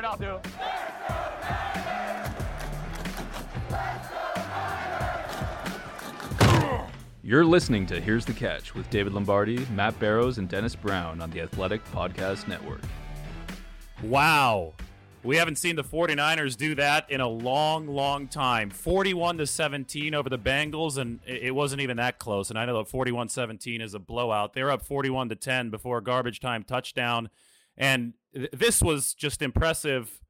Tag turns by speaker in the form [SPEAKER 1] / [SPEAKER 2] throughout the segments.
[SPEAKER 1] Jared, I'll do.
[SPEAKER 2] You're listening to Here's the Catch with David Lombardi, Matt Barrows, and Dennis Brown on the Athletic Podcast Network.
[SPEAKER 3] Wow. We haven't seen the 49ers do that in a long, long time. 41 to 17 over the Bengals, and it wasn't even that close. And I know that 41 17 is a blowout. They were up 41 to 10 before a garbage time touchdown. And th- this was just impressive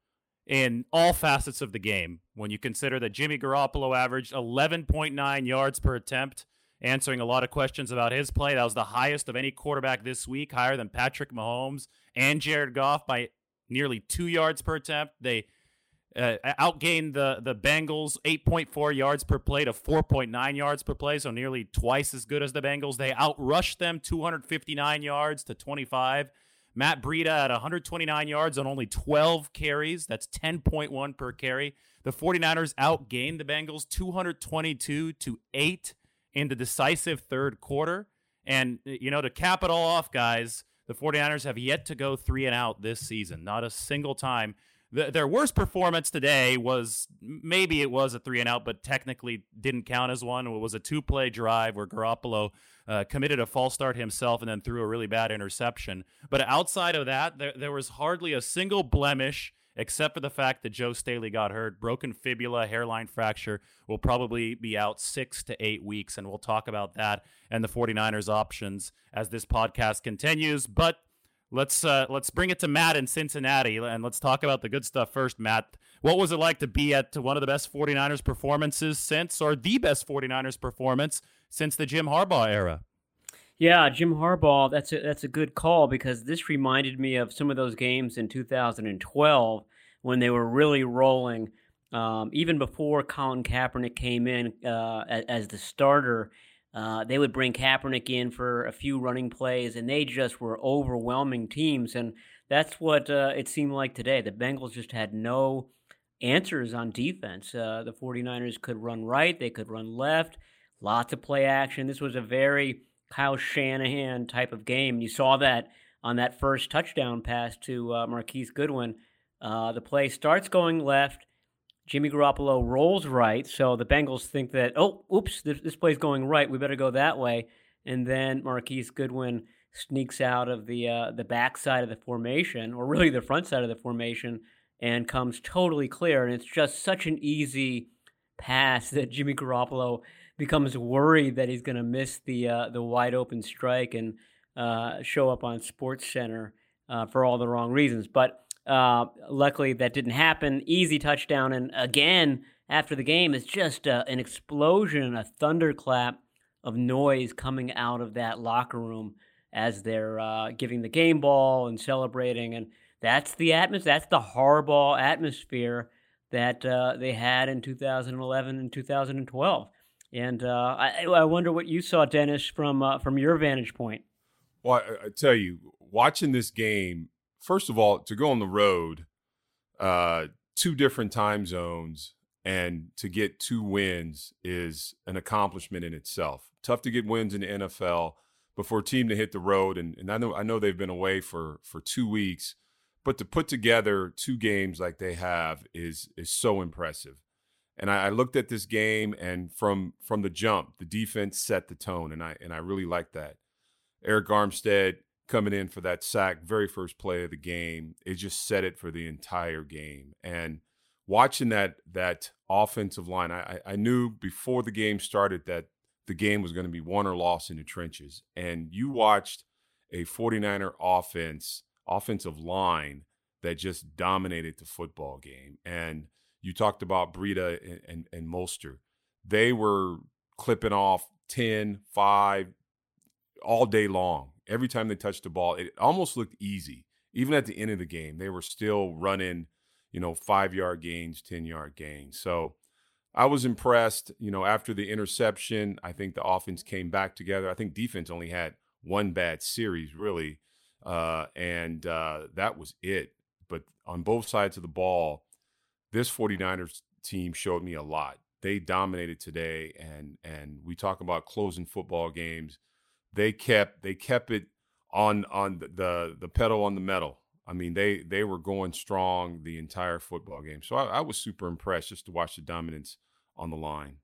[SPEAKER 3] in all facets of the game when you consider that Jimmy Garoppolo averaged 11.9 yards per attempt answering a lot of questions about his play. That was the highest of any quarterback this week, higher than Patrick Mahomes and Jared Goff by nearly two yards per attempt. They uh, outgained the the Bengals 8.4 yards per play to 4.9 yards per play, so nearly twice as good as the Bengals. They outrushed them 259 yards to 25. Matt Breida at 129 yards on only 12 carries. That's 10.1 per carry. The 49ers outgained the Bengals 222 to 8 in the decisive third quarter. And, you know, to cap it all off, guys, the 49ers have yet to go three and out this season, not a single time. The, their worst performance today was maybe it was a three and out, but technically didn't count as one. It was a two play drive where Garoppolo uh, committed a false start himself and then threw a really bad interception. But outside of that, there, there was hardly a single blemish except for the fact that Joe Staley got hurt. Broken fibula, hairline fracture, will probably be out six to eight weeks. And we'll talk about that and the 49ers options as this podcast continues. But let's uh, let's bring it to Matt in Cincinnati and let's talk about the good stuff first, Matt. What was it like to be at one of the best 49ers performances since, or the best 49ers performance since the Jim Harbaugh era?
[SPEAKER 4] Yeah, Jim Harbaugh. That's a that's a good call because this reminded me of some of those games in 2012 when they were really rolling. Um, even before Colin Kaepernick came in uh, as, as, the starter, uh, they would bring Kaepernick in for a few running plays, and they just were overwhelming teams. And that's what uh, it seemed like today. The Bengals just had no answers on defense. Uh, the 49ers could run right, they could run left, lots of play action. This was a very Kyle Shanahan type of game. You saw that on that first touchdown pass to uh, Marquise Goodwin. Uh, the play starts going left. Jimmy Garoppolo rolls right. So the Bengals think that, oh, oops, this, this play's going right. We better go that way. And then Marquise Goodwin sneaks out of the uh, the back side of the formation, or really the front side of the formation, and comes totally clear. And it's just such an easy pass that Jimmy Garoppolo becomes worried that he's going to miss the uh, the wide open strike and uh, show up on Sports Center uh, for all the wrong reasons. But uh, luckily, that didn't happen. Easy touchdown, and again after the game, it's just uh, an explosion, a thunderclap of noise coming out of that locker room as they're uh, giving the game ball and celebrating, and that's the atmosphere. That's the Harbaugh atmosphere that they had in 2011 and 2012. And uh, I, I, wonder what you saw, Dennis, from uh, from your vantage point.
[SPEAKER 5] Well, I, I, tell you, watching this game, first of all, to go on the road, uh, two different time zones, and to get two wins is an accomplishment in itself. Tough to get wins in the NFL, but for a team to hit the road, and, and I know I know they've been away for for two weeks, but to put together two games like they have is is so impressive. And I, I, looked at this game, and from from the jump, the defense set the tone, and I and I really like that. Arik Armstead coming in for that sack, very first play of the game, it just set it for the entire game. And watching that that offensive line, I, I knew before the game started that the game was going to be won or lost in the trenches. And you watched a 49er offense, offensive line that just dominated the football game. And you talked about Breida and, and, and Mostert. They were clipping off 10, 5 all day long. Every time they touched the ball, it almost looked easy. Even at the end of the game, they were still running, you know, five yard gains, 10 yard gains. So I was impressed. You know, after the interception, I think the offense came back together. I think defense only had one bad series, really. Uh, and uh, that was it. But on both sides of the ball, this 49ers team showed me a lot. They dominated today and and we talk about closing football games. They kept they kept it on on the the, pedal on the metal. I mean, they they were going strong the entire football game. So I, I was super impressed just to watch the dominance on the line.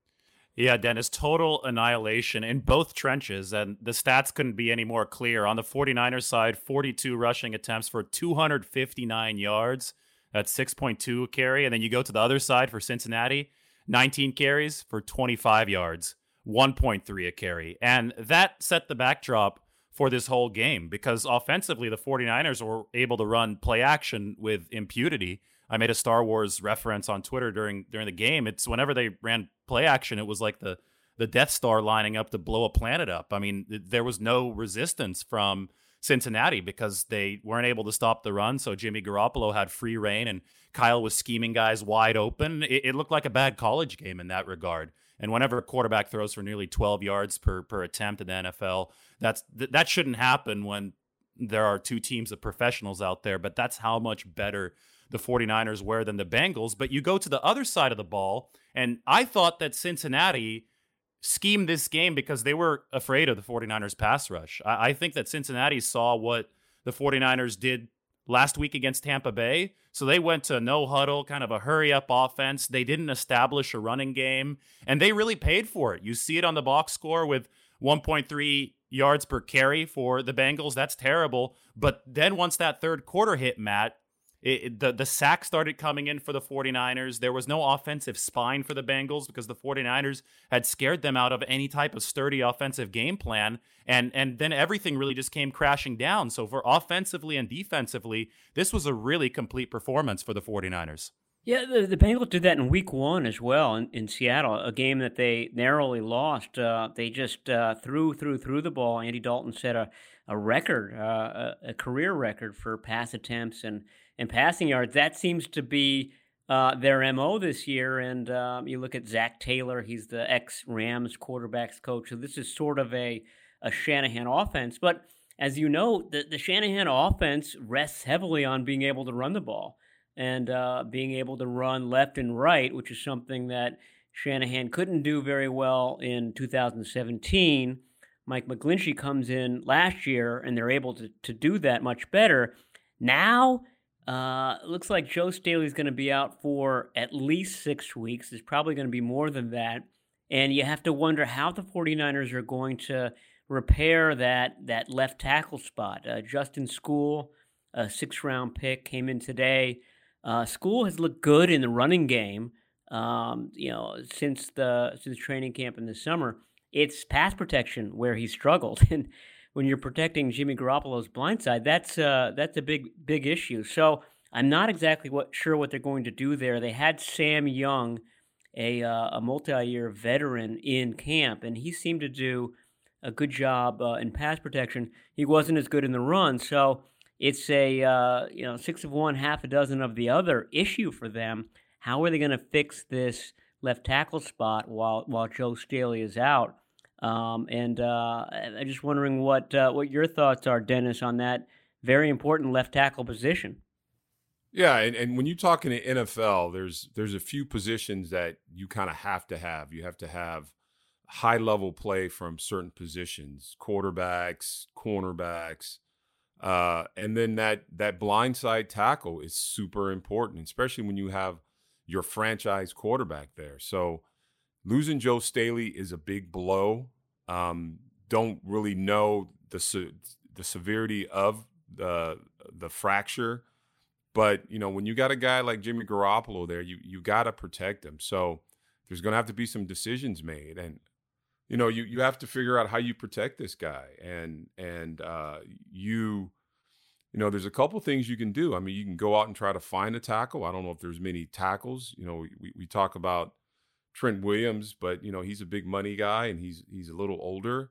[SPEAKER 3] Yeah, Dennis, total annihilation in both trenches, and the stats couldn't be any more clear. On the 49ers side, 42 rushing attempts for 259 yards. That's 6.2 carry. And then you go to the other side for Cincinnati, 19 carries for 25 yards, 1.3 a carry. And that set the backdrop for this whole game because offensively, the 49ers were able to run play action with impunity. I made a Star Wars reference on Twitter during during the game. It's whenever they ran play action, it was like the the Death Star lining up to blow a planet up. I mean, there was no resistance from Cincinnati because they weren't able to stop the run. So Jimmy Garoppolo had free reign, and Kyle was scheming guys wide open. It, it looked like a bad college game in that regard. And whenever a quarterback throws for nearly 12 yards per per attempt in the NFL, that's that shouldn't happen when there are two teams of professionals out there. But that's how much better the 49ers were than the Bengals. But you go to the other side of the ball, and I thought that Cincinnati schemed this game because they were afraid of the 49ers pass rush. I, I think that Cincinnati saw what the 49ers did last week against Tampa Bay. So they went to no huddle, kind of a hurry up offense. They didn't establish a running game, and they really paid for it. You see it on the box score with 1.3 yards per carry for the Bengals. That's terrible. But then once that third quarter hit, Matt, it, the, the sack started coming in for the 49ers. There was no offensive spine for the Bengals because the 49ers had scared them out of any type of sturdy offensive game plan. And, and then everything really just came crashing down. So, for offensively and defensively, this was a really complete performance for the 49ers.
[SPEAKER 4] Yeah, the, the Bengals did that in week one as well in, in Seattle, a game that they narrowly lost. Uh, they just uh, threw, threw, threw the ball. Andy Dalton set a, a record, uh, a, career record for pass attempts and and passing yards. That seems to be uh, their MO this year. And um, you look at Zac Taylor, he's the ex Rams quarterbacks coach. So this is sort of a, a Shanahan offense. But as you know, the, the Shanahan offense rests heavily on being able to run the ball and uh, being able to run left and right, which is something that Shanahan couldn't do very well in 2017. Mike McGlinchey comes in last year and they're able to, to do that much better. Now uh, looks like Joe Staley's going to be out for at least six weeks. It's probably going to be more than that. And you have to wonder how the 49ers are going to repair that, that left tackle spot. Uh, Justin Skule, a six round pick, came in today. Uh, Skule has looked good in the running game. Um, you know, since the since training camp in the summer, it's pass protection where he struggled, and when you're protecting Jimmy Garoppolo's blind side, that's uh, that's a big big issue. So I'm not exactly what sure what they're going to do there. They had Sam Young, a uh, a multi-year veteran in camp, and he seemed to do a good job uh, in pass protection. He wasn't as good in the run, so it's a uh, you know six of one, half a dozen of the other issue for them. How are they going to fix this left tackle spot while while Joe Staley is out? Um, and uh, I'm just wondering what uh, what your thoughts are, Dennis, on that very important left tackle position.
[SPEAKER 5] Yeah, and, and when you talk in the NFL, there's there's a few positions that you kind of have to have. You have to have high level play from certain positions, quarterbacks, cornerbacks, uh, and then that that blindside tackle is super important, especially when you have your franchise quarterback there. So losing Joe Staley is a big blow. Um, don't really know the se- the severity of the the fracture, but you know when you got a guy like Jimmy Garoppolo there, you you got to protect him. So there's going to have to be some decisions made, and you know you you have to figure out how you protect this guy, and and uh, you you know, there's a couple things you can do. I mean, you can go out and try to find a tackle. I don't know if there's many tackles. You know, we, we talk about Trent Williams, but you know he's a big money guy and he's he's a little older.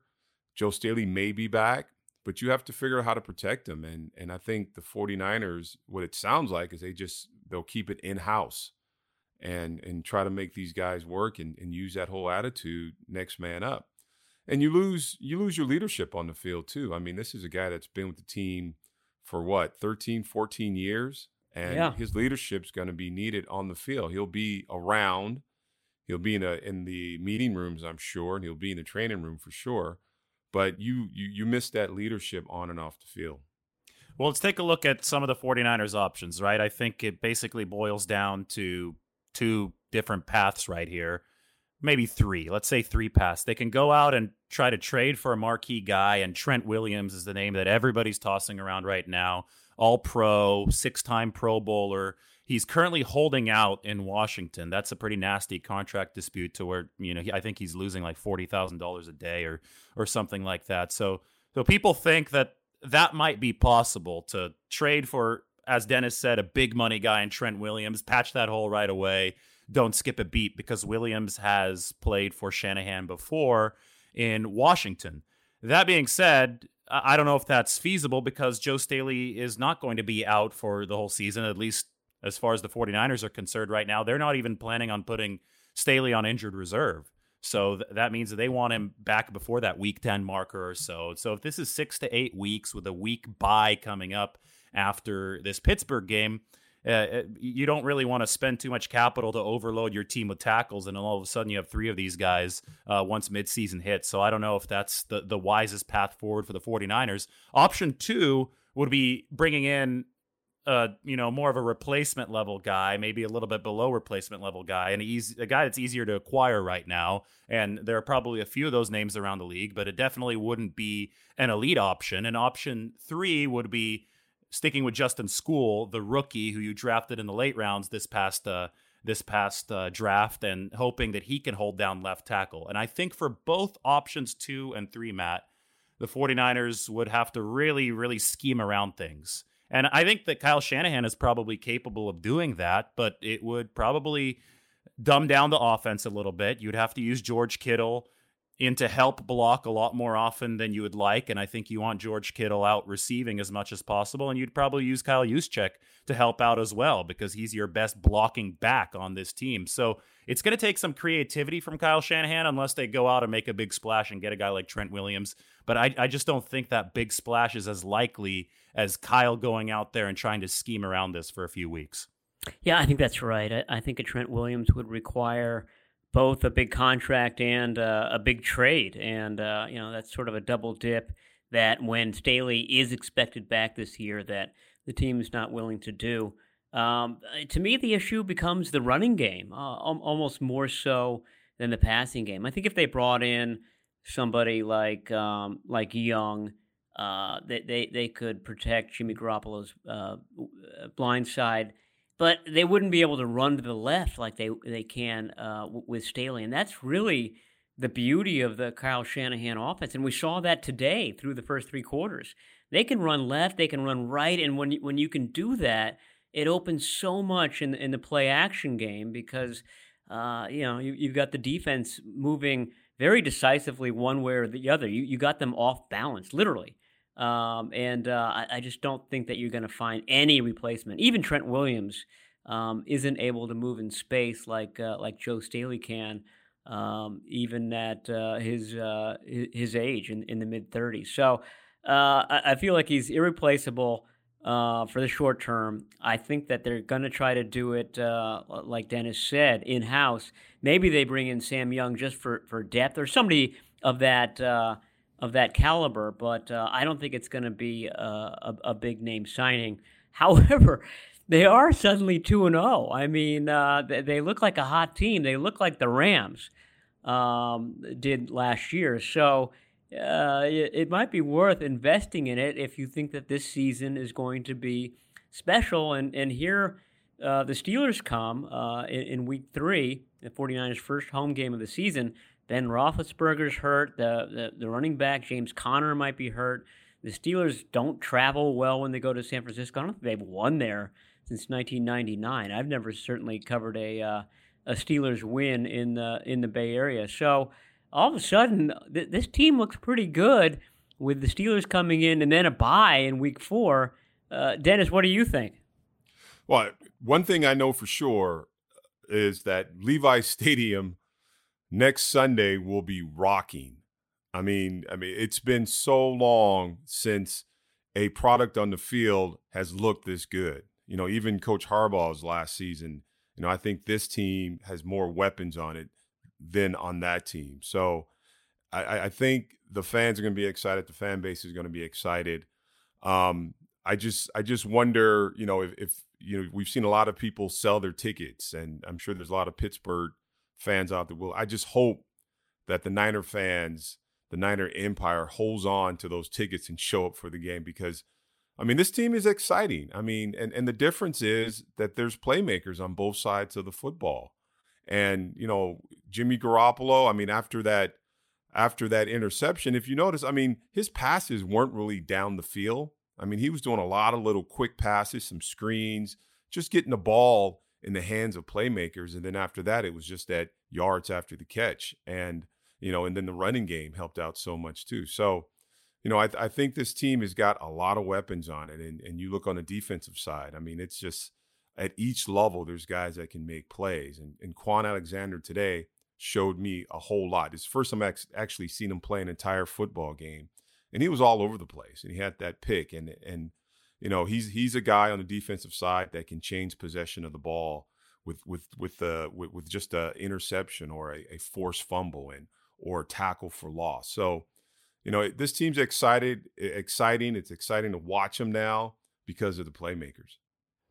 [SPEAKER 5] Joe Staley may be back, but you have to figure out how to protect him. And and I think the 49ers, what it sounds like is they just they'll keep it in house and and try to make these guys work and, and use that whole attitude next man up. And you lose you lose your leadership on the field too. I mean, this is a guy that's been with the team for what 13 14 years and yeah. his leadership's going to be needed on the field. He'll be around He'll be in a in the meeting rooms, I'm sure, and he'll be in the training room for sure. But you you you miss that leadership on and off the field.
[SPEAKER 3] Well, let's take a look at some of the 49ers options, right? I think it basically boils down to two different paths right here. Maybe three. Let's say three paths. They can go out and try to trade for a marquee guy, and Trent Williams is the name that everybody's tossing around right now. All pro, six time Pro Bowler. He's currently holding out in Washington. That's a pretty nasty contract dispute to where, you know, I think he's losing like $40,000 a day or or something like that. So so people think that that might be possible to trade for, as Dennis said, a big money guy in Trent Williams, patch that hole right away. Don't skip a beat because Williams has played for Shanahan before in Washington. That being said, I don't know if that's feasible because Joe Staley is not going to be out for the whole season, at least as far as the 49ers are concerned right now. They're not even planning on putting Staley on injured reserve. So th- that means that they want him back before that week 10 marker or so. So if this is six to eight weeks with a week bye coming up after this Pittsburgh game, uh, uh you don't really want to spend too much capital to overload your team with tackles, and all of a sudden you have three of these guys uh, once midseason hits. So I don't know if that's the, the wisest path forward for the 49ers. Option two would be bringing in you know, more of a replacement level guy, maybe a little bit below replacement level guy, and easy, a guy that's easier to acquire right now. And there are probably a few of those names around the league, but it definitely wouldn't be an elite option. And option three would be sticking with Justin Skule, the rookie who you drafted in the late rounds this past uh, this past uh, draft, and hoping that he can hold down left tackle. And I think for both options two and three, Matt, the 49ers would have to really, really scheme around things and I think that Kyle Shanahan is probably capable of doing that, but it would probably dumb down the offense a little bit. You'd have to use George Kittle in to help block a lot more often than you would like. And I think you want George Kittle out receiving as much as possible. And you'd probably use Kyle Juszczyk to help out as well because he's your best blocking back on this team. So it's going to take some creativity from Kyle Shanahan unless they go out and make a big splash and get a guy like Trent Williams. But I, I just don't think that big splash is as likely as Kyle going out there and trying to scheme around this for a few weeks.
[SPEAKER 4] Yeah, I think that's right. I, I think a Trent Williams would require both a big contract and uh, a big trade, and uh, you know that's sort of a double dip. That when Staley is expected back this year, that the team is not willing to do. Um, to me, the issue becomes the running game, uh, almost more so than the passing game. I think if they brought in somebody like um, like Young, uh, they, they they could protect Jimmy Garoppolo's uh, blind side, but they wouldn't be able to run to the left like they they can uh, with Staley, and that's really the beauty of the Kyle Shanahan offense. And we saw that today through the first three quarters. They can run left, they can run right, and when when you can do that, it opens so much in in the play action game because uh, you know you, you've got the defense moving very decisively one way or the other. You you got them off balance, literally. Um, and uh, I, I, just don't think that you're going to find any replacement. Even Trent Williams um, isn't able to move in space like uh, like Joe Staley can, um, even at uh, his uh, his age in, in the mid 30s. So uh, I, I, feel like he's irreplaceable uh, for the short term. I think that they're going to try to do it, like Dennis said, in house. Maybe they bring in Sam Young just for, for depth or somebody of that of that caliber, but uh, I don't think it's going to be a, a, a, big name signing. However, they are suddenly 2 and 0. I mean, uh, they, they, look like a hot team. They look like the Rams um, did last year. So uh, it, it, might be worth investing in it if you think that this season is going to be special. And, and here uh, the Steelers come uh, in, in week three, the 49ers' first home game of the season. Ben Roethlisberger's hurt. The, the, the running back James Conner might be hurt. The Steelers don't travel well when they go to San Francisco. I don't think they've won there since 1999. I've never certainly covered a uh, a Steelers win in the in the Bay Area. So all of a sudden, th- this team looks pretty good with the Steelers coming in and then a bye in Week Four. Uh, Dennis, what do you think?
[SPEAKER 5] Well, one thing I know for sure is that Levi Stadium next Sunday will be rocking. I mean, I mean, it's been so long since a product on the field has looked this good. You know, even Coach Harbaugh's last season, you know, I think this team has more weapons on it than on that team. So I, I think the fans are going to be excited. The fan base is going to be excited. Um, I just I just wonder, you know, if, if you know we've seen a lot of people sell their tickets, and I'm sure there's a lot of Pittsburgh fans out there. Will I just hope that the Niner fans, the Niner Empire, holds on to those tickets and show up for the game because. I mean, this team is exciting. I mean, and, and the difference is that there's playmakers on both sides of the football. And, you know, Jimmy Garoppolo, I mean, after that after that interception, if you notice, I mean, his passes weren't really down the field. I mean, he was doing a lot of little quick passes, some screens, just getting the ball in the hands of playmakers. And then after that, it was just that yards after the catch. And, you know, and then the running game helped out so much too. So, you know, I, I think this team has got a lot of weapons on it. And, and you look on the defensive side, I mean, it's just at each level, there's guys that can make plays. And, and Kwon Alexander today, showed me a whole lot. It's first time I actually seen him play an entire football game, and he was all over the place. And he had that pick, and and you know he's he's a guy on the defensive side that can change possession of the ball with with with the with, with just a interception or a, a forced fumble and or tackle for loss. So you know this team's excited, exciting. It's exciting to watch them now because of the playmakers.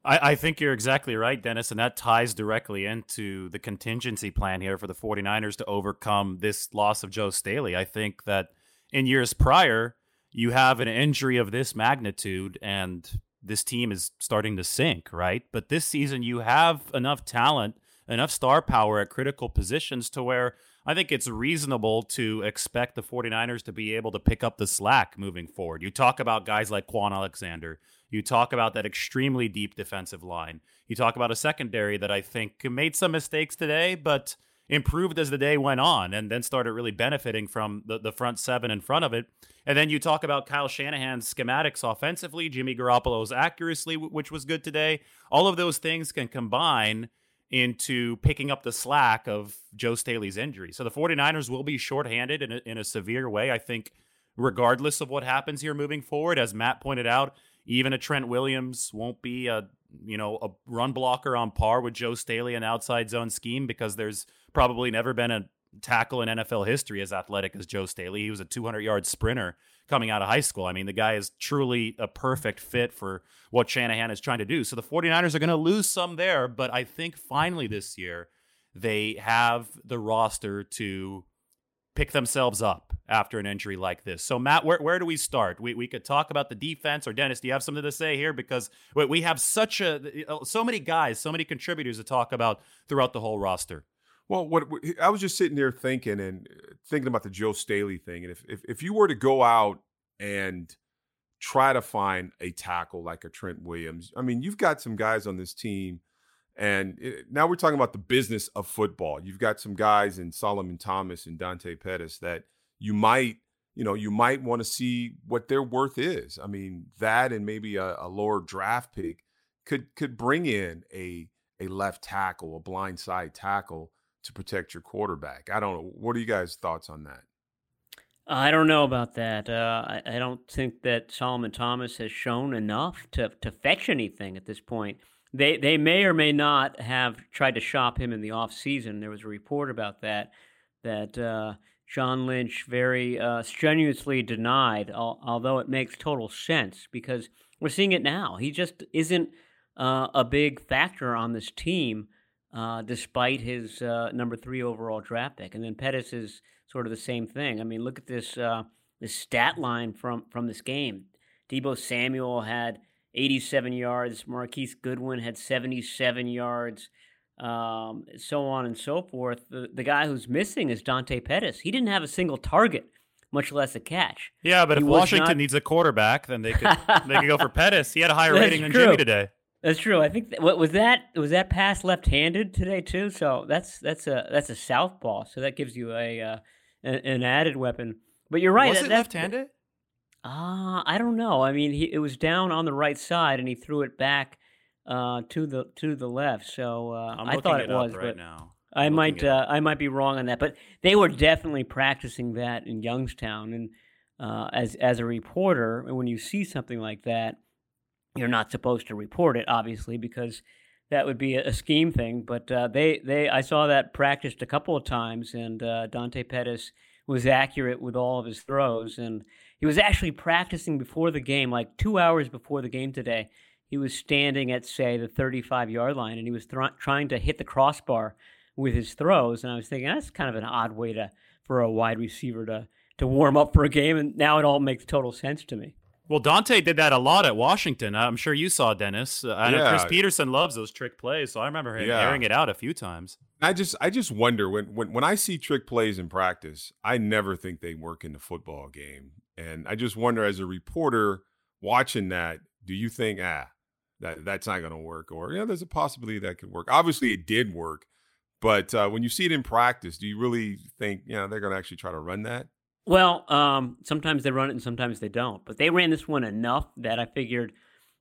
[SPEAKER 3] I, I, think you're exactly right, Dennis, and that ties directly into the contingency plan here for the 49ers to overcome this loss of Joe Staley. I think that in years prior, you have an injury of this magnitude and this team is starting to sink, right? But this season, you have enough talent, enough star power at critical positions to where I think it's reasonable to expect the 49ers to be able to pick up the slack moving forward. You talk about guys like Kwon Alexander. You talk about that extremely deep defensive line. You talk about a secondary that I think made some mistakes today, but improved as the day went on and then started really benefiting from the, the front seven in front of it. And then you talk about Kyle Shanahan's schematics offensively, Jimmy Garoppolo's accuracy, which was good today. All of those things can combine into picking up the slack of Joe Staley's injury. So the 49ers will be shorthanded in a, in a severe way, I think, regardless of what happens here moving forward. As Matt pointed out, even a Trent Williams won't be a you know a run blocker on par with Joe Staley in outside zone scheme because there's probably never been a tackle in NFL history as athletic as Joe Staley. He was a 200 yard sprinter coming out of high school. I mean, the guy is truly a perfect fit for what Shanahan is trying to do. So the 49ers are going to lose some there, but I think finally this year they have the roster to pick themselves up after an injury like this. So, Matt, where, where do we start? We, we could talk about the defense, or Dennis, do you have something to say here? Because we have such a so many guys, so many contributors to talk about throughout the whole roster.
[SPEAKER 5] Well, what I was just sitting there thinking and uh, thinking about the Joe Staley thing, and if if, if you were to go out and try to find a tackle like a Trent Williams, I mean, you've got some guys on this team and it, now we're talking about the business of football. You've got some guys in Solomon Thomas and Dante Pettis that you might, you know, you might want to see what their worth is. I mean, that and maybe a, a lower draft pick could could bring in a a left tackle, a blind side tackle to protect your quarterback. I don't know. What are you guys' thoughts on that?
[SPEAKER 4] I don't know about that. Uh, I, I, don't think that Solomon Thomas has shown enough to, to fetch anything at this point they they may or may not have tried to shop him in the off season. There was a report about that that uh, John Lynch very uh, strenuously denied, al- although it makes total sense because we're seeing it now. He just isn't uh, a big factor on this team, uh, despite his uh, number three overall draft pick. And then Pettis is sort of the same thing. I mean, look at this uh, this stat line from from this game. Deebo Samuel had 87 yards. Marquise Goodwin had 77 yards, um, so on and so forth. The, the guy who's missing is Dante Pettis. He didn't have a single target, much less a catch.
[SPEAKER 3] Yeah, but
[SPEAKER 4] he
[SPEAKER 3] if Washington not... needs a quarterback, then they could they could go for Pettis. He had a higher rating than Jimmy today.
[SPEAKER 4] That's true. I think what was that was that pass left-handed today too. So that's that's a that's a southpaw. So that gives you a uh, an added weapon. But you're right.
[SPEAKER 3] Was
[SPEAKER 4] that,
[SPEAKER 3] it left-handed?
[SPEAKER 4] Ah, uh, I don't know. I mean, he it was down on the right side, and he threw it back uh, to the to the left. So uh,
[SPEAKER 3] i
[SPEAKER 4] thought it,
[SPEAKER 3] it
[SPEAKER 4] was,
[SPEAKER 3] right now.
[SPEAKER 4] I might uh, I might be wrong on that, but they were definitely practicing that in Youngstown. And uh, as as a reporter, when you see something like that, you're not supposed to report it, obviously, because that would be a, scheme thing. But uh, they they I saw that practiced a couple of times, and uh, Dante Pettis was accurate with all of his throws and he was actually practicing before the game, like two hours before the game today. He was standing at say the 35 yard line, and he was trying to hit the crossbar with his throws. And I was thinking that's kind of an odd way to for a wide receiver to to warm up for a game. And now it all makes total sense to me.
[SPEAKER 3] Well, Dante did that a lot at Washington. I'm sure you saw Dennis. Uh, I know Chris Petersen loves those trick plays, so I remember him
[SPEAKER 5] Yeah.
[SPEAKER 3] airing it out a few times.
[SPEAKER 5] I just I just wonder when, when when I see trick plays in practice, I never think they work in the football game. And I just wonder as a reporter watching that, do you think ah that that's not going to work or yeah there's a possibility that could work. Obviously it did work, but uh, when you see it in practice, do you really think you know they're going to actually try to run that?
[SPEAKER 4] Well, um, sometimes they run it and sometimes they don't. But they ran this one enough that I figured,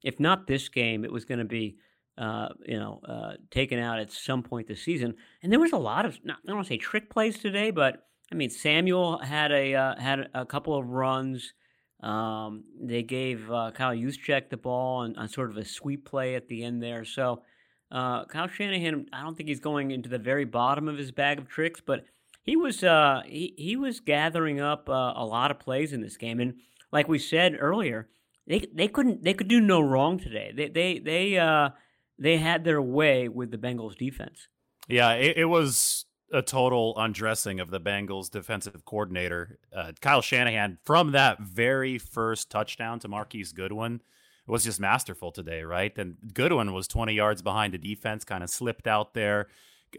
[SPEAKER 4] if not this game, it was going to be, uh, you know, uh, taken out at some point this season. And there was a lot of, not, I don't want to say trick plays today, but I mean Samuel had a uh, had a couple of runs. Um, they gave uh, Kyle Juszczyk the ball on, on sort of a sweep play at the end there. So uh, Kyle Shanahan, I don't think he's going into the very bottom of his bag of tricks, but he was uh, he he was gathering up uh, a lot of plays in this game, and like we said earlier, they they couldn't they could do no wrong today. They they they uh, they had their way with the Bengals defense.
[SPEAKER 3] Yeah, it, it was a total undressing of the Bengals defensive coordinator, uh, Kyle Shanahan, from that very first touchdown to Marquise Goodwin It was just masterful today, right? And Goodwin was 20 yards behind the defense, kind of slipped out there.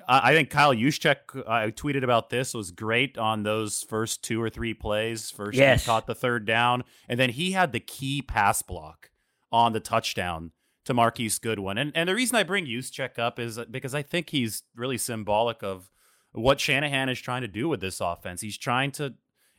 [SPEAKER 3] I I think Kyle Juszczyk, I tweeted about this, was great on those first two or three plays. First,
[SPEAKER 4] Yes.
[SPEAKER 3] he caught the third down, and then he had the key pass block on the touchdown to Marquise Goodwin. And and the reason I bring Juszczyk up is because I think he's really symbolic of what Shanahan is trying to do with this offense. He's trying to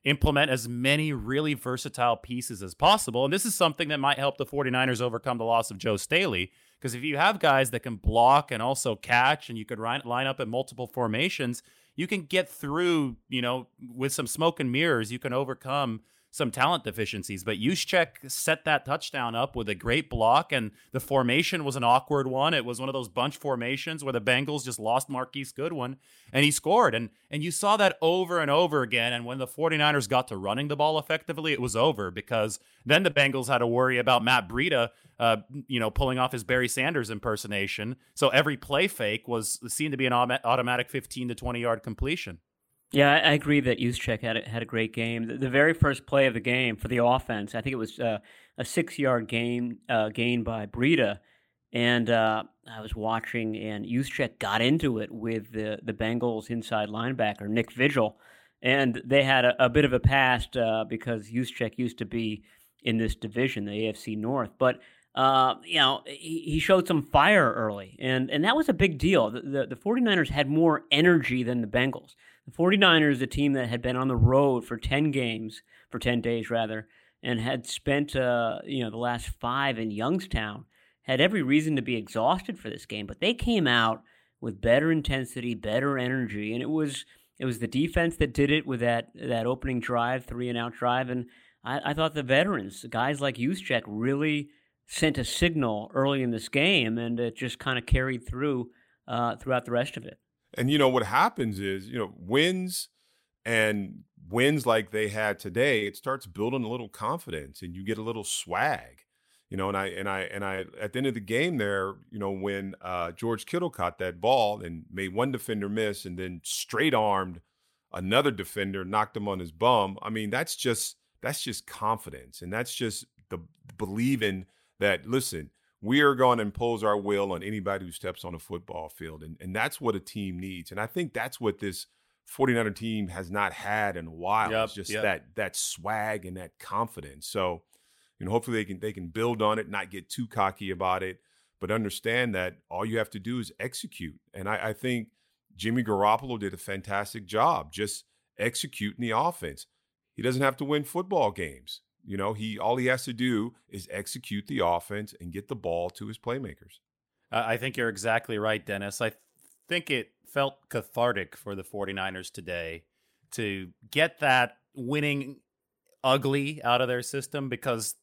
[SPEAKER 3] implement as many really versatile pieces as possible. And this is something that might help the 49ers overcome the loss of Joe Staley. Because if you have guys that can block and also catch, and you could line, line up in multiple formations, you can get through, you know, with some smoke and mirrors, you can overcome some talent deficiencies. But Juszczyk set that touchdown up with a great block, and the formation was an awkward one. It was one of those bunch formations where the Bengals just lost Marquise Goodwin, and he scored. And and you saw that over and over again. And when the 49ers got to running the ball effectively, it was over because then the Bengals had to worry about Matt Breida, uh, you know, pulling off his Barry Sanders impersonation. So every play fake was seemed to be an automatic 15 to 20 yard completion.
[SPEAKER 4] Yeah, I agree that Juszczyk had a, had a great game. The, the very first play of the game for the offense, I think it was uh, a six yard gain uh, gain by Breida, and uh, I was watching, and Juszczyk got into it with the the Bengals inside linebacker Nick Vigil, and they had a, a bit of a past uh, because Juszczyk used to be in this division, the AFC North, but. Uh, you know, he, he showed some fire early, and, and that was a big deal. The, the, the 49ers had more energy than the Bengals. The 49ers, a team that had been on the road for 10 games, for 10 days rather, and had spent, uh, you know, the last five in Youngstown, had every reason to be exhausted for this game. But they came out with better intensity, better energy, and it was it was the defense that did it with that that opening drive, three and out drive, and I, I thought the veterans, guys like Juszczyk, really sent a signal early in this game, and it just kind of carried through uh, throughout the rest of it.
[SPEAKER 5] And you know what happens is, you know, wins and wins like they had today, it starts building a little confidence and you get a little swag. You know, and I and I and I at the end of the game there, you know, when uh George Kittle caught that ball and made one defender miss and then straight armed another defender, knocked him on his bum. I mean, that's just that's just confidence. And that's just the believing that listen, we are going to impose our will on anybody who steps on a football field. And, and that's what a team needs. And I think that's what this 49er team has not had in a while.
[SPEAKER 3] Yep,
[SPEAKER 5] it's just
[SPEAKER 3] yep.
[SPEAKER 5] that that swag and that confidence. So, you know, hopefully they can they can build on it, not get too cocky about it, but understand that all you have to do is execute. And I, I think Jimmy Garoppolo did a fantastic job just executing the offense. He doesn't have to win football games. You know, he all he has to do is execute the offense and get the ball to his playmakers.
[SPEAKER 3] I think you're exactly right, Dennis. I th- think it felt cathartic for the 49ers today to get that winning ugly out of their system because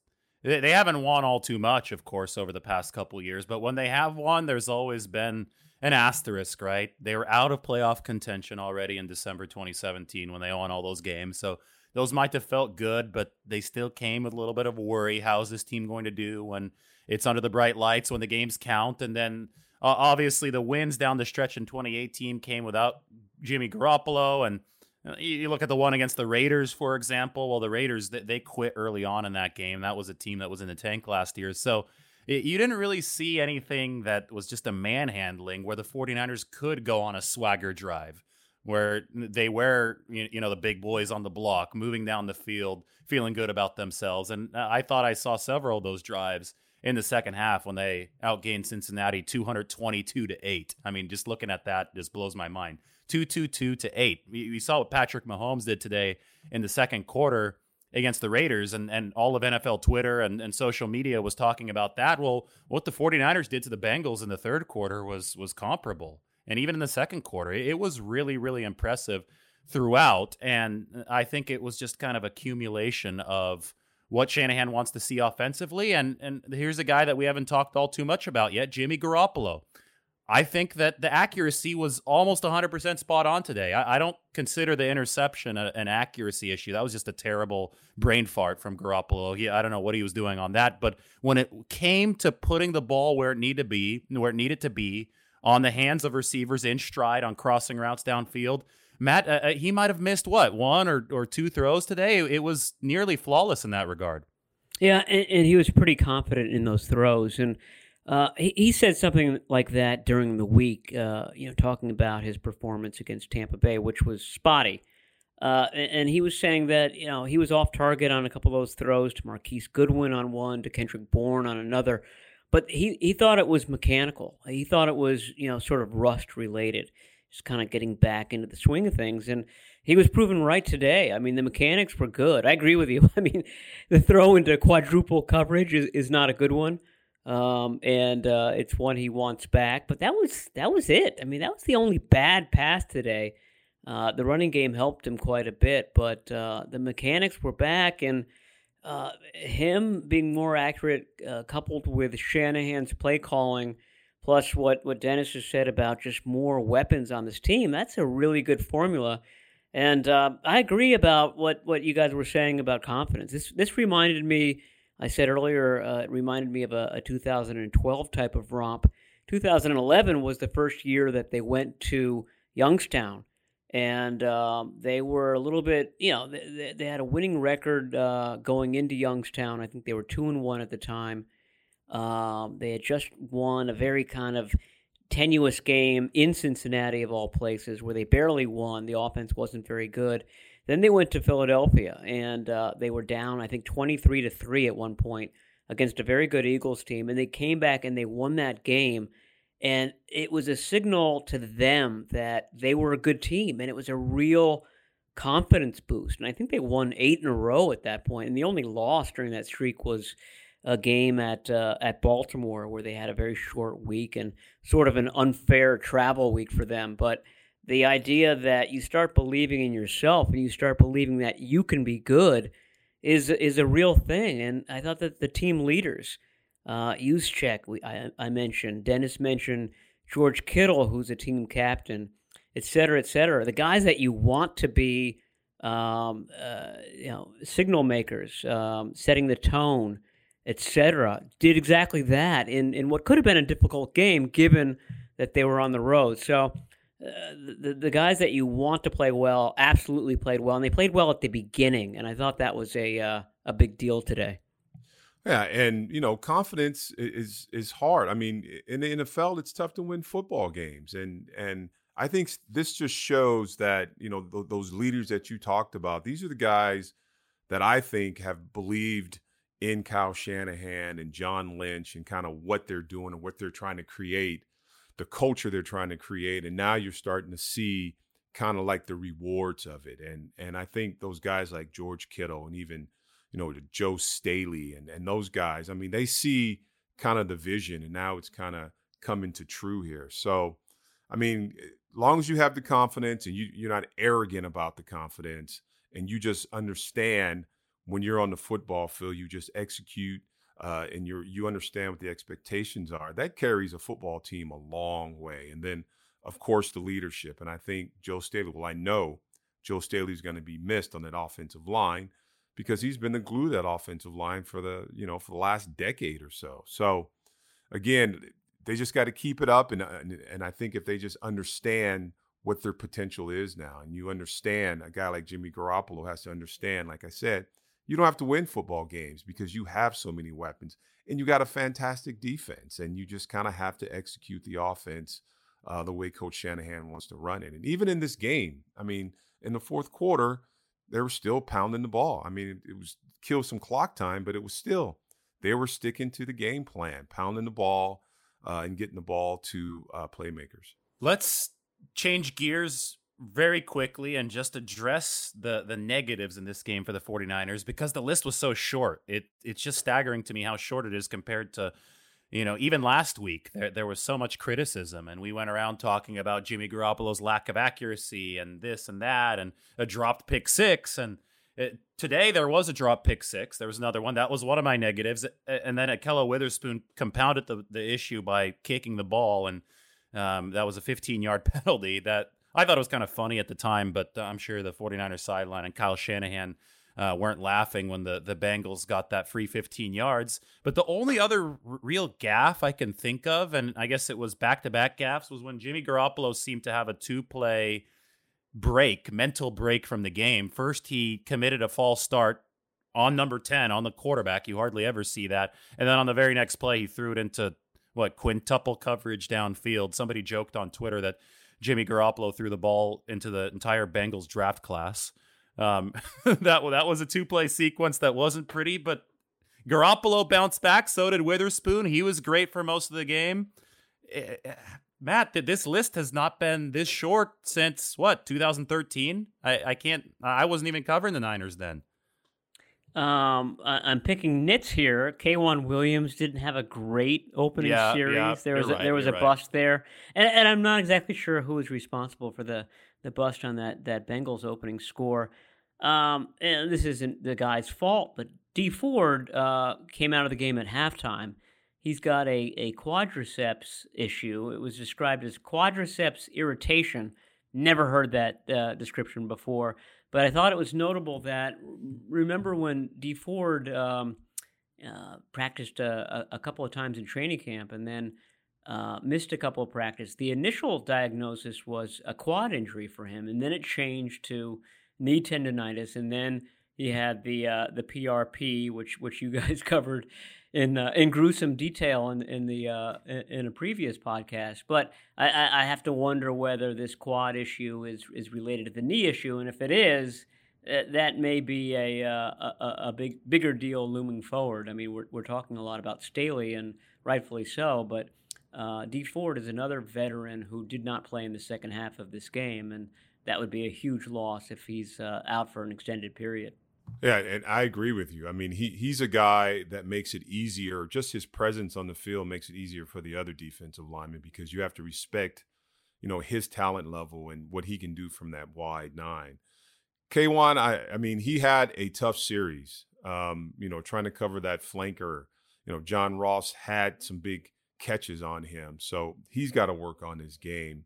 [SPEAKER 3] they, they haven't won all too much, of course, over the past couple years. But when they have won, there's always been an asterisk, right? They were out of playoff contention already in December 2017 when they won all those games. So those might have felt good, but they still came with a little bit of worry. How's this team going to do when it's under the bright lights, when the games count? And then uh, obviously the wins down the stretch in 2018 came without Jimmy Garoppolo. And uh, you look at the one against the Raiders, for example. Well, the Raiders, they, quit early on in that game. That was a team that was in the tank last year. So you didn't really see anything that was just a manhandling where the 49ers could go on a swagger drive where they were you know the big boys on the block moving down the field feeling good about themselves and uh, i thought i saw several of those drives in the second half when they outgained cincinnati 222 to 8 i mean just looking at that just blows my mind 222 to 8 we, we saw what patrick mahomes did today in the second quarter against the Raiders and, and all of NFL Twitter and, and social media was talking about that. Well, what the 49ers did to the Bengals in the third quarter was was comparable. And even in the second quarter, it was really, really impressive throughout. And I think it was just kind of accumulation of what Shanahan wants to see offensively. And and here's a guy that we haven't talked all too much about yet, Jimmy Garoppolo. I think that the accuracy was almost 100% spot on today. I, I don't consider the interception a, an accuracy issue. That was just a terrible brain fart from Garoppolo. He, I don't know what he was doing on that, but when it came to putting the ball where it needed to be, where it needed to be, on the hands of receivers in stride on crossing routes downfield, Matt, uh, uh he might have missed what one or or two throws today. It was nearly flawless in that regard.
[SPEAKER 4] Yeah, and, and he was pretty confident in those throws, and uh, he, he, said something like that during the week, uh, you know, talking about his performance against Tampa Bay, which was spotty. Uh, and, and, he was saying that, you know, he was off target on a couple of those throws to Marquise Goodwin on one, to Kendrick Bourne on another. But he, he thought it was mechanical. He thought it was, you know, sort of rust related, just kind of getting back into the swing of things. And he was proven right today. I mean, the mechanics were good. I agree with you. I mean, the throw into quadruple coverage is, is not a good one um, and uh, it's one he wants back. But that was that was it. I mean, that was the only bad pass today. Uh, the running game helped him quite a bit, but uh, the mechanics were back, and uh, him being more accurate, uh, coupled with Shanahan's play calling, plus what what Dennis has said about just more weapons on this team, that's a really good formula. And uh, I agree about what, what you guys were saying about confidence. This this reminded me I said earlier, uh, it reminded me of a, a 2012 type of romp. 2011 was the first year that they went to Youngstown, and um, they were a little bit, you know, they, they had a winning record uh, going into Youngstown. I think they were two and one at the time. Um, they had just won a very kind of tenuous game in Cincinnati, of all places, where they barely won. The offense wasn't very good. Then they went to Philadelphia and uh, they were down, I think, 23 to 3 at one point against a very good Eagles team. And they came back and they won that game. And it was a signal to them that they were a good team. And it was a real confidence boost. And I think they won eight in a row at that point. And the only loss during that streak was a game at uh, at Baltimore where they had a very short week and sort of an unfair travel week for them. But the idea that you start believing in yourself and you start believing that you can be good is is a real thing. And I thought that the team leaders, uh, check we, I, I mentioned, Dennis mentioned George Kittle, who's a team captain, et cetera, et cetera. The guys that you want to be, um, uh, you know, signal makers, um, setting the tone, et cetera, did exactly that in, in what could have been a difficult game given that they were on the road. So the, the guys that you want to play well absolutely played well, and they played well at the beginning, and I thought that was a uh, a big deal today.
[SPEAKER 5] Yeah, and you know, confidence is is hard. I mean, in the NFL, it's tough to win football games, and and I think this just shows that you know th- those leaders that you talked about. These are the guys that I think have believed in Kyle Shanahan and John Lynch and kind of what they're doing and what they're trying to create the culture they're trying to create and now you're starting to see kind of like the rewards of it and and I think those guys like George Kittle and even you know Joe Staley and and those guys I mean they see kind of the vision and now it's kind of coming to true here so I mean as long as you have the confidence and you you're not arrogant about the confidence and you just understand when you're on the football field you just execute uh, and you you understand what the expectations are, that carries a football team a long way. And then, of course, the leadership. And I think Joe Staley, well, I know Joe Staley's going to be missed on that offensive line because he's been the glue that offensive line for the you know for the last decade or so. So again, they just got to keep it up, and, and and I think if they just understand what their potential is now, and you understand a guy like Jimmy Garoppolo has to understand, like I said, you don't have to win football games because you have so many weapons, and you got a fantastic defense, and you just kind of have to execute the offense uh, the way Coach Shanahan wants to run it. And even in this game, I mean, in the fourth quarter, they were still pounding the ball. I mean, it, it was kill some clock time, but it was still they were sticking to the game plan, pounding the ball uh, and getting the ball to uh, playmakers.
[SPEAKER 3] Let's change gears very quickly and just address the the negatives in this game for the 49ers because the list was so short. It it's just staggering to me how short it is compared to you know, even last week there there was so much criticism, and we went around talking about Jimmy Garoppolo's lack of accuracy and this and that, and a dropped pick six. And it, today there was a drop pick six. There was another one that was one of my negatives, and then Ahkello Witherspoon compounded the the issue by kicking the ball, and um, that was a 15 yard penalty that I thought it was kind of funny at the time, but I'm sure the 49ers sideline and Kyle Shanahan uh, weren't laughing when the the Bengals got that free 15 yards. But the only other r- real gaff I can think of, and I guess it was back to back gaffs, was when Jimmy Garoppolo seemed to have a two play break, mental break from the game. First, he committed a false start on number 10 on the quarterback. You hardly ever see that. And then on the very next play, he threw it into what quintuple coverage downfield. Somebody joked on Twitter that Jimmy Garoppolo threw the ball into the entire Bengals draft class. Um, that that was a two play sequence that wasn't pretty, but Garoppolo bounced back. So did Witherspoon. He was great for most of the game. Eh, eh, Matt, this list has not been this short since what 2013. I, I can't. I wasn't even covering the Niners then.
[SPEAKER 4] Um, I'm picking nits here. K'Waun Williams didn't have a great opening
[SPEAKER 3] yeah,
[SPEAKER 4] series.
[SPEAKER 3] Yeah,
[SPEAKER 4] there was a,
[SPEAKER 3] right,
[SPEAKER 4] there was a
[SPEAKER 3] right.
[SPEAKER 4] bust there, and, and I'm not exactly sure who was responsible for the the bust on that that Bengals opening score. Um, and this isn't the guy's fault, but Dee Ford uh, came out of the game at halftime. He's got a, a quadriceps issue. It was described as quadriceps irritation. Never heard that uh, description before, but I thought it was notable that remember when Dee Ford um, uh, practiced a, a, couple of times in training camp and then uh, missed a couple of practice. The initial diagnosis was a quad injury for him, and then it changed to knee tendonitis, and then he had the uh, the PRP, which which you guys covered in uh, in gruesome detail in in the uh, in a previous podcast. But I, I have to wonder whether this quad issue is is related to the knee issue, and if it is. Uh, that may be a, uh, a a big bigger deal looming forward. I mean, we're we're talking a lot about Staley, and rightfully so. But uh, Dee Ford is another veteran who did not play in the second half of this game, and that would be a huge loss if he's uh, out for an extended period.
[SPEAKER 5] Yeah, and I agree with you. I mean, he he's a guy that makes it easier. Just his presence on the field makes it easier for the other defensive linemen because you have to respect, you know, his talent level and what he can do from that wide nine. K'Waun, I I mean, he had a tough series. Um, you know, trying to cover that flanker. You know, John Ross had some big catches on him, so he's got to work on his game.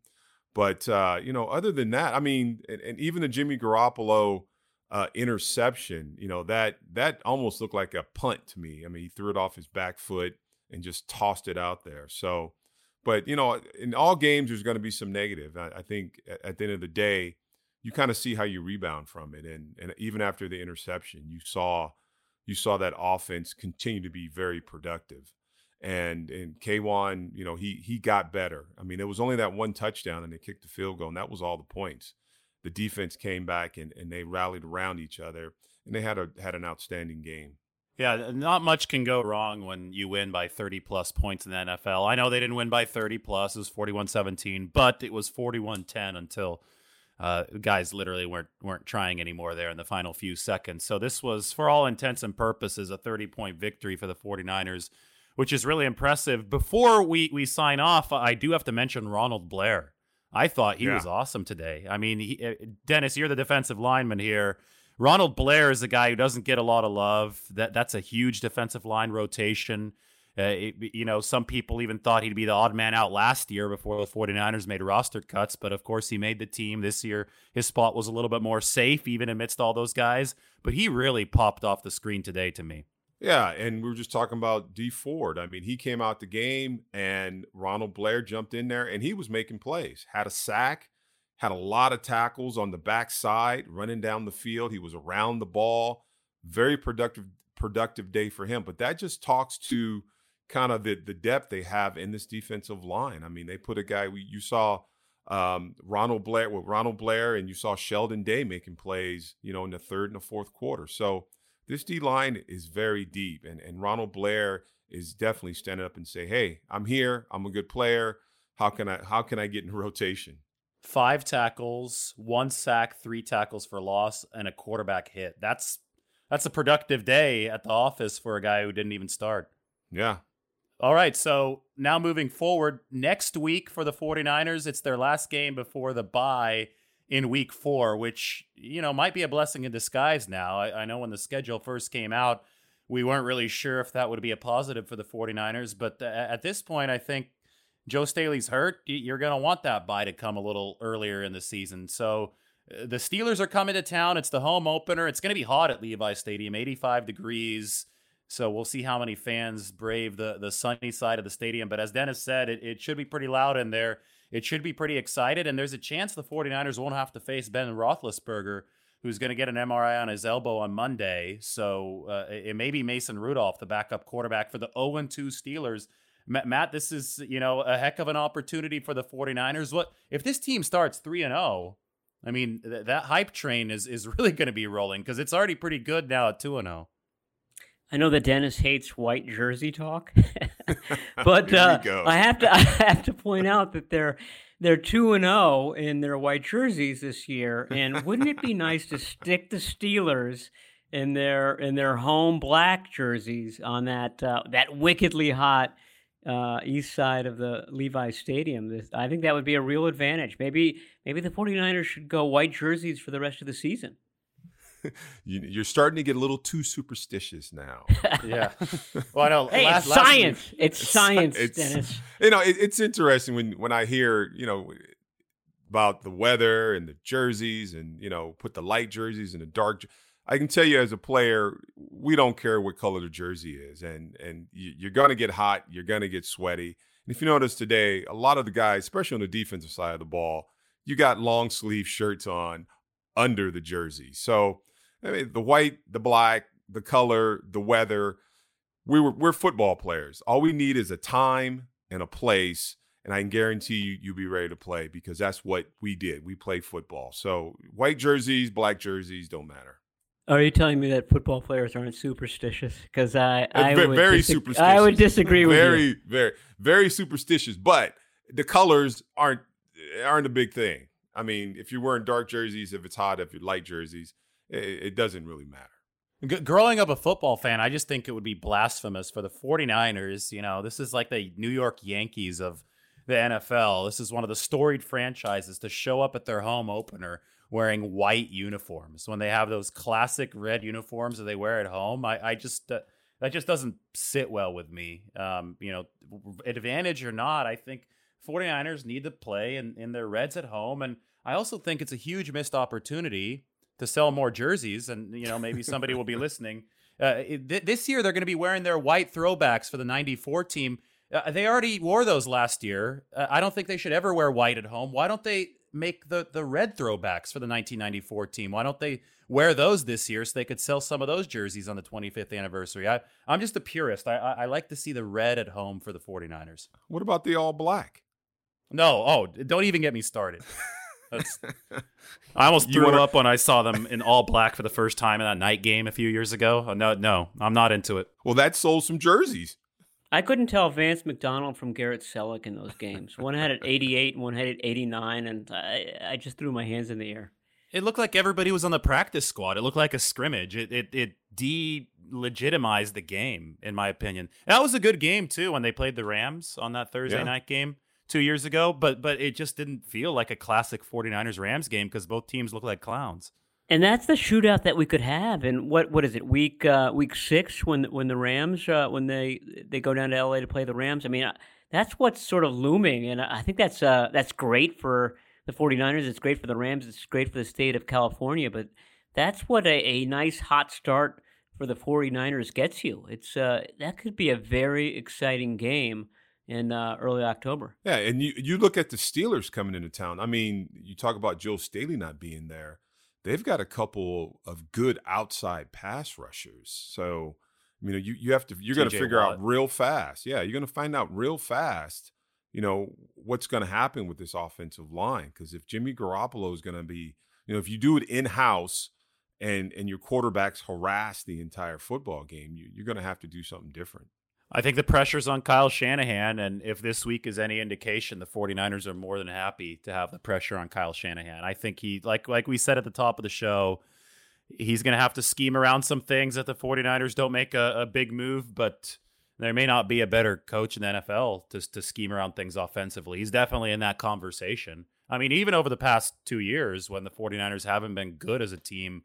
[SPEAKER 5] But uh, you know, other than that, I mean, and, and even the Jimmy Garoppolo uh, interception, you know, that that almost looked like a punt to me. I mean, he threw it off his back foot and just tossed it out there. So, but you know, in all games, there's going to be some negative. I, I think at, at the end of the day, you kind of see how you rebound from it, and and even after the interception, you saw you saw that offense continue to be very productive. And and K'Waun, you know, he he got better. I mean, it was only that one touchdown and they kicked the field goal, and that was all the points. The defense came back and, and they rallied around each other and they had a had an outstanding game.
[SPEAKER 3] Yeah, not much can go wrong when you win by 30 plus points in the NFL. I know they didn't win by 30 plus, it was 41-17, but it was 41-10 until uh, guys literally weren't weren't trying anymore there in the final few seconds. So this was for all intents and purposes a 30-point victory for the 49ers, which is really impressive. Before we we sign off, I do have to mention Ronald Blair. I thought he
[SPEAKER 5] Yeah.
[SPEAKER 3] was awesome today. I mean, he, uh, Dennis, you're the defensive lineman here. Ronald Blair is a guy who doesn't get a lot of love. That that's a huge defensive line rotation. Uh, it, you know, some people even thought he'd be the odd man out last year before the 49ers made roster cuts, but of course he made the team this year. His spot was a little bit more safe, even amidst all those guys, but he really popped off the screen today to me.
[SPEAKER 5] Yeah, and we were just talking about Dee Ford. I mean, he came out the game and Ronald Blair jumped in there and he was making plays. Had a sack, had a lot of tackles on the backside, running down the field. He was around the ball. Very productive productive day for him. But that just talks to kind of the the depth they have in this defensive line. I mean, they put a guy we, you saw um, Ronald Blair with Ronald Blair, and you saw Sheldon Day making plays, you know, in the third and the fourth quarter. So this D line is very deep, and and Ronald Blair is definitely standing up and say, "Hey, I'm here. I'm a good player. How can I how can I get in rotation?"
[SPEAKER 3] Five tackles, one sack, three tackles for loss, and a quarterback hit. That's that's a productive day at the office for a guy who didn't even start.
[SPEAKER 5] Yeah,
[SPEAKER 3] all right, so now moving forward, next week for the 49ers, it's their last game before the bye in week four, which, you know, might be a blessing in disguise now. I, I, know when the schedule first came out, we weren't really sure if that would be a positive for the 49ers, but at this point, I think Joe Staley's hurt. You're going to want that bye to come a little earlier in the season. So uh, the Steelers are coming to town. It's the home opener. It's going to be hot at Levi Stadium, 85 degrees. So we'll see how many fans brave the the sunny side of the stadium. But as Dennis said, it, it should be pretty loud in there. It should be pretty excited. And there's a chance the 49ers won't have to face Ben Roethlisberger, who's going to get an MRI on his elbow on Monday. So uh, it may be Mason Rudolph, the backup quarterback for the 0 2 Steelers. Matt, this is, you know, a heck of an opportunity for the 49ers. What if this team starts 3 and 0? I mean, th- that hype train is is really going to be rolling because it's already pretty good now at 2 and 0.
[SPEAKER 4] I know that Dennis hates white jersey talk, but uh, I have to I have to point out that they're they're two and zero oh in their white jerseys this year, and wouldn't it be nice to stick the Steelers in their in their home black jerseys on that uh, that wickedly hot uh, east side of the Levi Stadium? This, I think that would be a real advantage. Maybe maybe the 49ers should go white jerseys for the rest of the season.
[SPEAKER 5] you, are starting to get a little too superstitious now.
[SPEAKER 3] yeah. Well, I know.
[SPEAKER 4] Hey, last, it's last science. Week, it's, it's, science, it's, Dennis.
[SPEAKER 5] You know, it, it's interesting when when I hear you know about the weather and the jerseys, and you know, put the light jerseys and the dark. I can tell you as a player, we don't care what color the jersey is, and and you're going to get hot, you're going to get sweaty. And if you notice today, a lot of the guys, especially on the defensive side of the ball, you got long sleeve shirts on under the jersey. So I mean, the white, the black, the color, the weather. We were we're football players. All we need is a time and a place, and I can guarantee you you'll be ready to play because that's what we did. We played football. So white jerseys, black jerseys don't matter.
[SPEAKER 4] Are you telling me that football players aren't superstitious? Because I, uh, I
[SPEAKER 5] very,
[SPEAKER 4] would
[SPEAKER 5] very superstitious.
[SPEAKER 4] I would disagree with
[SPEAKER 5] very,
[SPEAKER 4] you.
[SPEAKER 5] Very, very, very superstitious. But the colors aren't aren't a big thing. I mean, if you're wearing dark jerseys, if it's hot, if you're light jerseys, it, it doesn't really matter.
[SPEAKER 3] G- growing up a football fan, I just think it would be blasphemous for the 49ers. You know, this is like the New York Yankees of the NFL. This is one of the storied franchises to show up at their home opener wearing white uniforms when they have those classic red uniforms that they wear at home. I, I just uh, that just doesn't sit well with me. Um, you know, advantage or not, I think 49ers need to play in, in their reds at home. And I also think it's a huge missed opportunity to sell more jerseys, and you know maybe somebody will be listening. Uh, th- this year they're going to be wearing their white throwbacks for the '94 team. Uh, they already wore those last year. Uh, I don't think they should ever wear white at home. Why don't they make the the red throwbacks for the 1994 team? Why don't they wear those this year so they could sell some of those jerseys on the 25th anniversary? I, I'm just a purist. I, I, I like to see the red at home for the 49ers.
[SPEAKER 5] What about the all black?
[SPEAKER 3] No, oh, don't even get me started. That's, I almost threw wanna... up when I saw them in all black for the first time in that night game a few years ago. Oh, no, no, I'm not into it.
[SPEAKER 5] Well, that sold some jerseys.
[SPEAKER 4] I couldn't tell Vance McDonald from Garrett Celek in those games. One had it 88 and one had it 89, and I, I just threw my hands in the air.
[SPEAKER 3] It looked like everybody was on the practice squad. It looked like a scrimmage. It it, it de-legitimized the game, in my opinion. That was a good game too when they played the Rams on that Thursday yeah. night game two years ago, but but it just didn't feel like a classic 49ers Rams game because both teams look like clowns.
[SPEAKER 4] And that's the shootout that we could have. And what what is it? Week uh, week six when when the Rams uh, when they they go down to LA to play the Rams. I mean, uh, that's what's sort of looming, and I think that's uh, that's great for the 49ers. It's great for the Rams. It's great for the state of California. But that's what a, a nice hot start for the 49ers gets you. It's uh, that could be a very exciting game in uh, early October.
[SPEAKER 5] Yeah, and you you look at the Steelers coming into town. I mean, you talk about Joe Staley not being there. They've got a couple of good outside pass rushers. So, you know, you, you have to you're going to figure Watt. out real fast. Yeah, you're going to find out real fast. You know what's going to happen with this offensive line because if Jimmy Garoppolo is going to be, you know, if you do it in house and and your quarterbacks harass the entire football game, you, you're going to have to do something different.
[SPEAKER 3] I think the pressure's on Kyle Shanahan. And if this week is any indication, the 49ers are more than happy to have the pressure on Kyle Shanahan. I think he, like, like we said at the top of the show, he's going to have to scheme around some things that the 49ers don't make a, a, big move, but there may not be a better coach in the NFL to, to scheme around things offensively. He's definitely in that conversation. I mean, even over the past two years when the 49ers haven't been good as a team,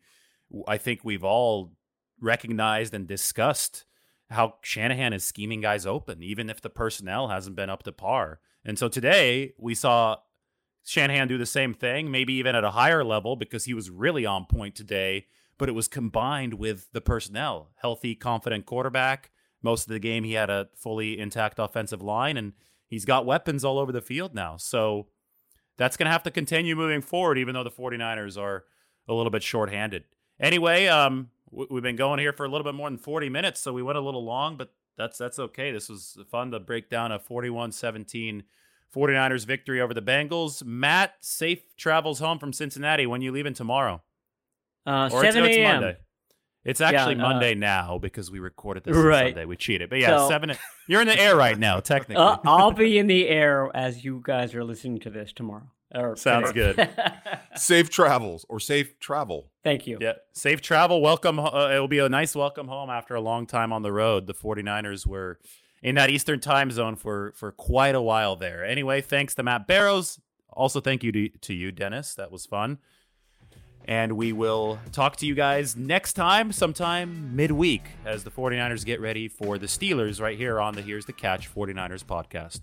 [SPEAKER 3] I think we've all recognized and discussed how Shanahan is scheming guys open, even if the personnel hasn't been up to par. And so today we saw Shanahan do the same thing, maybe even at a higher level because he was really on point today, but it was combined with the personnel. Healthy, confident quarterback. Most of the game he had a fully intact offensive line and he's got weapons all over the field now. So that's going to have to continue moving forward even though the 49ers are a little bit shorthanded. Anyway, um, we've been going here for a little bit more than 40 minutes, so we went a little long, but that's that's okay. This was fun to break down a 41-17 49ers victory over the Bengals. Matt, safe travels home from Cincinnati. When you leaving tomorrow?
[SPEAKER 4] Uh, or 7 a.m.
[SPEAKER 3] It's actually yeah, uh, Monday now because we recorded this right. Sunday. We cheated, but yeah, so, seven. You're in the air right now, technically. Uh,
[SPEAKER 4] I'll be in the air as you guys are listening to this tomorrow.
[SPEAKER 3] Or Sounds good.
[SPEAKER 5] safe travels or safe travel.
[SPEAKER 4] Thank you.
[SPEAKER 3] Yeah. Safe travel. Welcome. Uh, it will be a nice welcome home after a long time on the road. The 49ers were in that Eastern time zone for, for quite a while there. Anyway, thanks to Matt Barrows. Also, thank you to, to you, Dennis. That was fun. And we will talk to you guys next time, sometime midweek, as the 49ers get ready for the Steelers right here on the Here's the Catch 49ers podcast.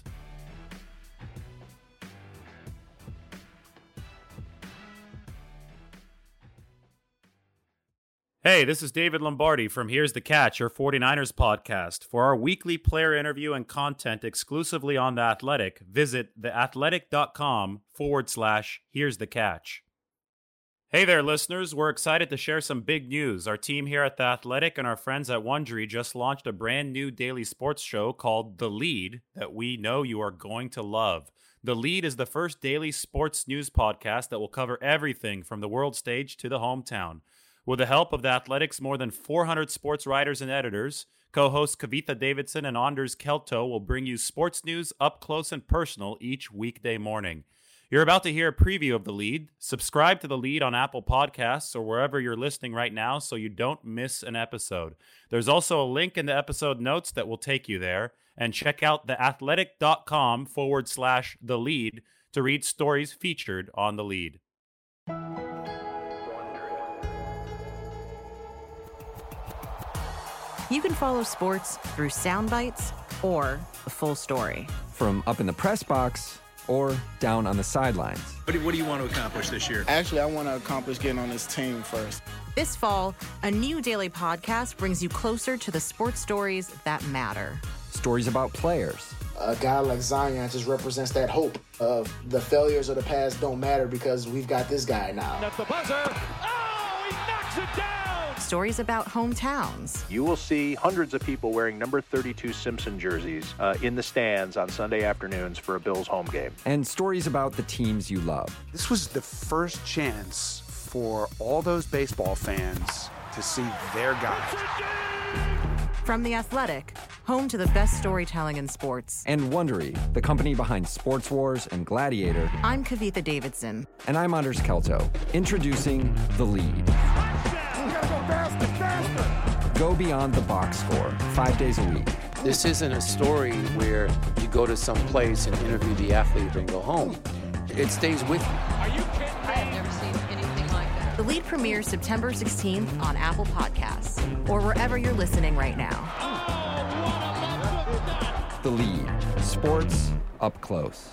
[SPEAKER 3] Hey, this is David Lombardi from Here's the Catch, your 49ers podcast. For our weekly player interview and content exclusively on The Athletic, visit theathletic.com forward slash Here's the Catch. Hey there, listeners. We're excited to share some big news. Our team here at The Athletic and our friends at Wondery just launched a brand new daily sports show called The Lead that we know you are going to love. The Lead is the first daily sports news podcast that will cover everything from the world stage to the hometown. With the help of the Athletics' more than 400 sports writers and editors, co hosts Kavitha Davidson and Anders Kelto will bring you sports news up close and personal each weekday morning. You're about to hear a preview of the lead. Subscribe to the lead on Apple Podcasts or wherever you're listening right now so you don't miss an episode. There's also a link in the episode notes that will take you there. And check out theathletic.com forward slash the lead to read stories featured on the lead.
[SPEAKER 1] You can follow sports through sound bites or the full story.
[SPEAKER 6] From up in the press box or down on the sidelines.
[SPEAKER 7] What do, what do you want to accomplish this year?
[SPEAKER 8] Actually, I want to accomplish getting on this team first.
[SPEAKER 1] This fall, a new daily podcast brings you closer to the sports stories that matter.
[SPEAKER 6] Stories about players.
[SPEAKER 9] A guy like Zion just represents that hope of the failures of the past don't matter because we've got this guy now.
[SPEAKER 10] At the buzzer.
[SPEAKER 1] Stories about hometowns.
[SPEAKER 11] You will see hundreds of people wearing number 32 Simpson jerseys uh, in the stands on Sunday afternoons for a Bills home game.
[SPEAKER 6] And stories about the teams you love.
[SPEAKER 12] This was the first chance for all those baseball fans to see their guys.
[SPEAKER 1] From The Athletic, home to the best storytelling in sports.
[SPEAKER 6] And Wondery, the company behind Sports Wars and Gladiator.
[SPEAKER 1] I'm Kavitha Davidson.
[SPEAKER 6] And I'm Anders Kelto. Introducing The Lead. Faster, faster. Go beyond the box score, five days a week.
[SPEAKER 13] This isn't a story where you go to some place and interview the athlete and go home. It stays with you. Are you kidding? I have never
[SPEAKER 1] seen anything like that. The The lead premieres September 16th on Apple Podcasts or wherever you're listening right now.
[SPEAKER 6] Oh, the lead. Sports up close.